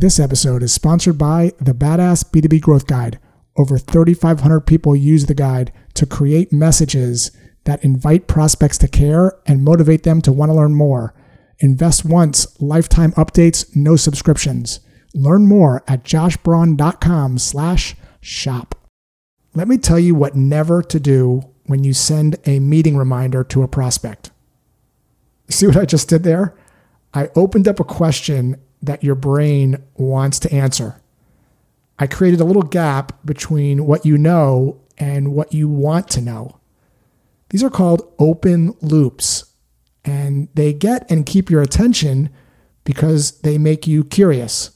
This episode is sponsored by the Badass B2B Growth Guide. Over 3,500 people use the guide to create messages that invite prospects to care and motivate them to want to learn more. Invest once, lifetime updates, no subscriptions. Learn more at joshbraun.com slash shop. Let me tell you what never to do when you send a meeting reminder to a prospect. See what I just did there? I opened up a question that your brain wants to answer. I created a little gap between what you know and what you want to know. These are called open loops, and they get and keep your attention because they make you curious.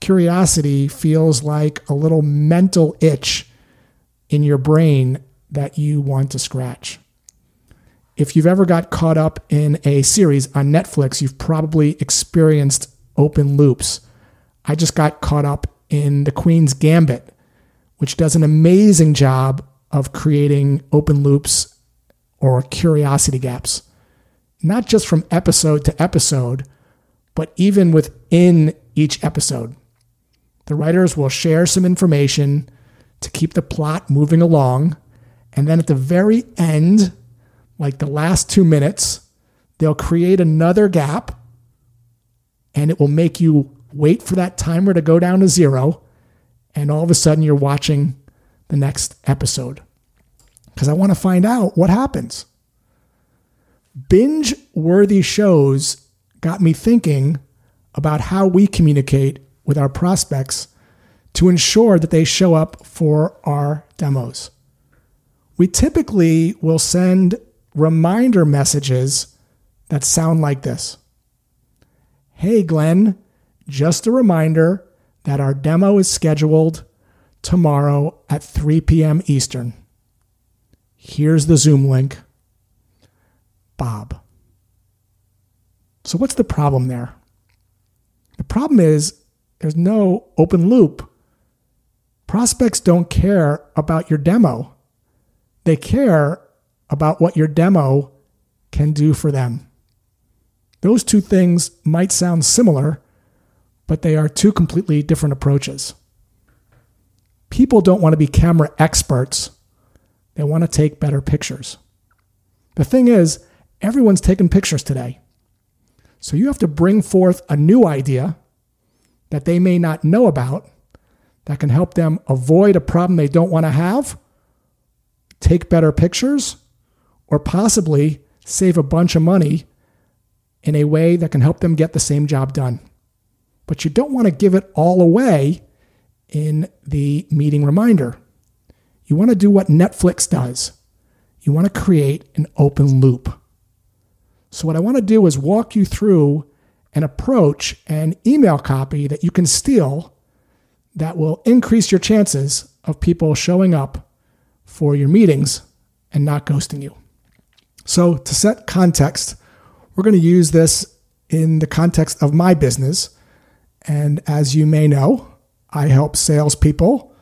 Curiosity feels like a little mental itch in your brain that you want to scratch. If you've ever got caught up in a series on Netflix, you've probably experienced open loops. I just got caught up in The Queen's Gambit, which does an amazing job of creating open loops or curiosity gaps, not just from episode to episode, but even within each episode. The writers will share some information to keep the plot moving along, and then at the very end, like the last two minutes, they'll create another gap and it will make you wait for that timer to go down to zero. And all of a sudden, you're watching the next episode because I want to find out what happens. Binge worthy shows got me thinking about how we communicate with our prospects to ensure that they show up for our demos. We typically will send reminder messages that sound like this Hey, Glenn, just a reminder that our demo is scheduled tomorrow at 3 p.m. Eastern. Here's the Zoom link. Bob. So, what's the problem there? The problem is there's no open loop. Prospects don't care about your demo, they care about what your demo can do for them. Those two things might sound similar, but they are two completely different approaches. People don't want to be camera experts, they want to take better pictures. The thing is, everyone's taking pictures today. So you have to bring forth a new idea that they may not know about that can help them avoid a problem they don't want to have, take better pictures, or possibly save a bunch of money in a way that can help them get the same job done. But you don't want to give it all away in the meeting reminder. You want to do what Netflix does. You want to create an open loop. So, what I want to do is walk you through an approach and email copy that you can steal that will increase your chances of people showing up for your meetings and not ghosting you. So, to set context, we're going to use this in the context of my business. And as you may know, I help salespeople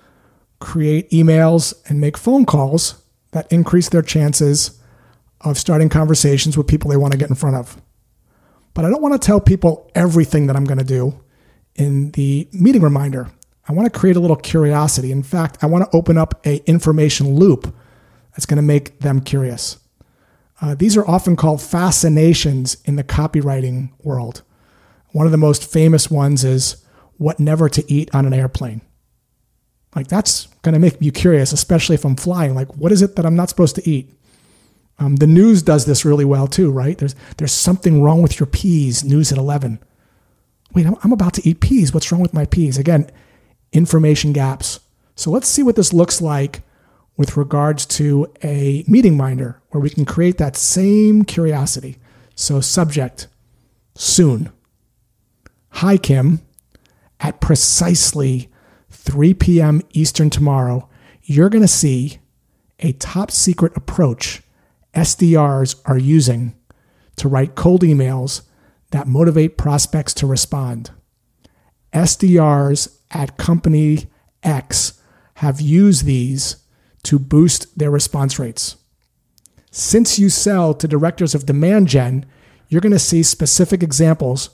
create emails and make phone calls that increase their chances of starting conversations with people they want to get in front of. But I don't want to tell people everything that I'm going to do in the meeting reminder. I want to create a little curiosity. In fact, I want to open up a information loop that's going to make them curious. Uh, these are often called fascinations in the copywriting world. One of the most famous ones is what never to eat on an airplane. Like, that's going to make you curious, especially if I'm flying. Like, what is it that I'm not supposed to eat? Um, the news does this really well too, right? There's, there's something wrong with your peas, news at 11. Wait, I'm, I'm about to eat peas. What's wrong with my peas? Again, information gaps. So let's see what this looks like with regards to a meeting minder where we can create that same curiosity. So, subject soon. Hi, Kim. At precisely 3 p.m. Eastern tomorrow, you're going to see a top secret approach SDRs are using to write cold emails that motivate prospects to respond. SDRs at company X have used these to boost their response rates. Since you sell to directors of demand gen, you're going to see specific examples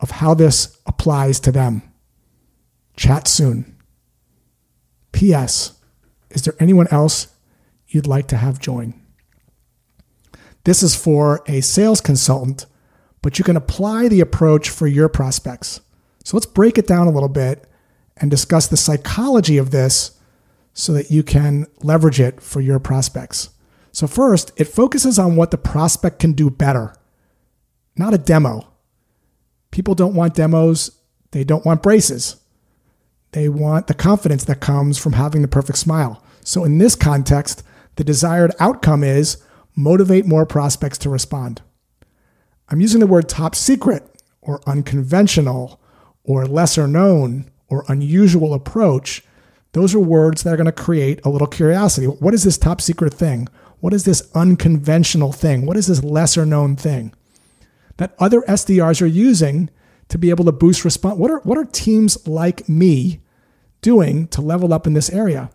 of how this applies to them. Chat soon. P.S. Is there anyone else you'd like to have join? This is for a sales consultant, but you can apply the approach for your prospects. So let's break it down a little bit and discuss the psychology of this so that you can leverage it for your prospects. So, first, it focuses on what the prospect can do better, not a demo. People don't want demos, they don't want braces. They want the confidence that comes from having the perfect smile. So, in this context, the desired outcome is motivate more prospects to respond. I'm using the word top secret or unconventional or lesser known or unusual approach. Those are words that are going to create a little curiosity. What is this top secret thing? What is this unconventional thing? What is this lesser known thing that other SDRs are using to be able to boost response? What are, what are teams like me doing to level up in this area?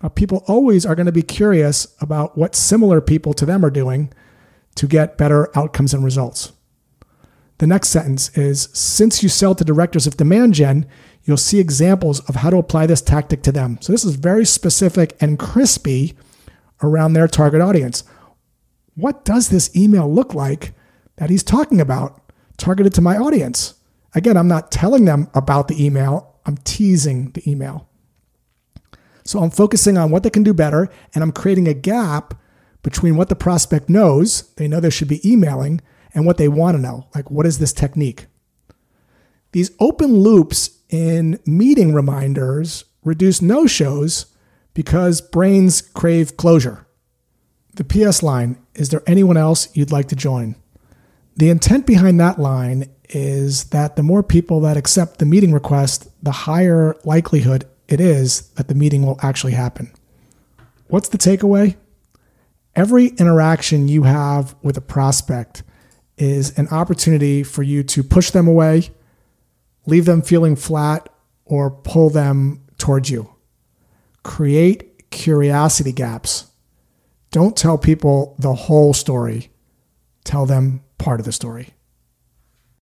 Uh, people always are going to be curious about what similar people to them are doing to get better outcomes and results. The next sentence is Since you sell to directors of demand gen, you'll see examples of how to apply this tactic to them. So this is very specific and crispy around their target audience. What does this email look like that he's talking about targeted to my audience? Again, I'm not telling them about the email, I'm teasing the email. So I'm focusing on what they can do better, and I'm creating a gap between what the prospect knows, they know they should be emailing, and what they want to know. Like, what is this technique? These open loops in meeting reminders reduce no shows because brains crave closure. The PS line is there anyone else you'd like to join? The intent behind that line is that the more people that accept the meeting request, the higher likelihood it is that the meeting will actually happen. What's the takeaway? Every interaction you have with a prospect is an opportunity for you to push them away, leave them feeling flat, or pull them towards you. Create curiosity gaps. Don't tell people the whole story, tell them part of the story.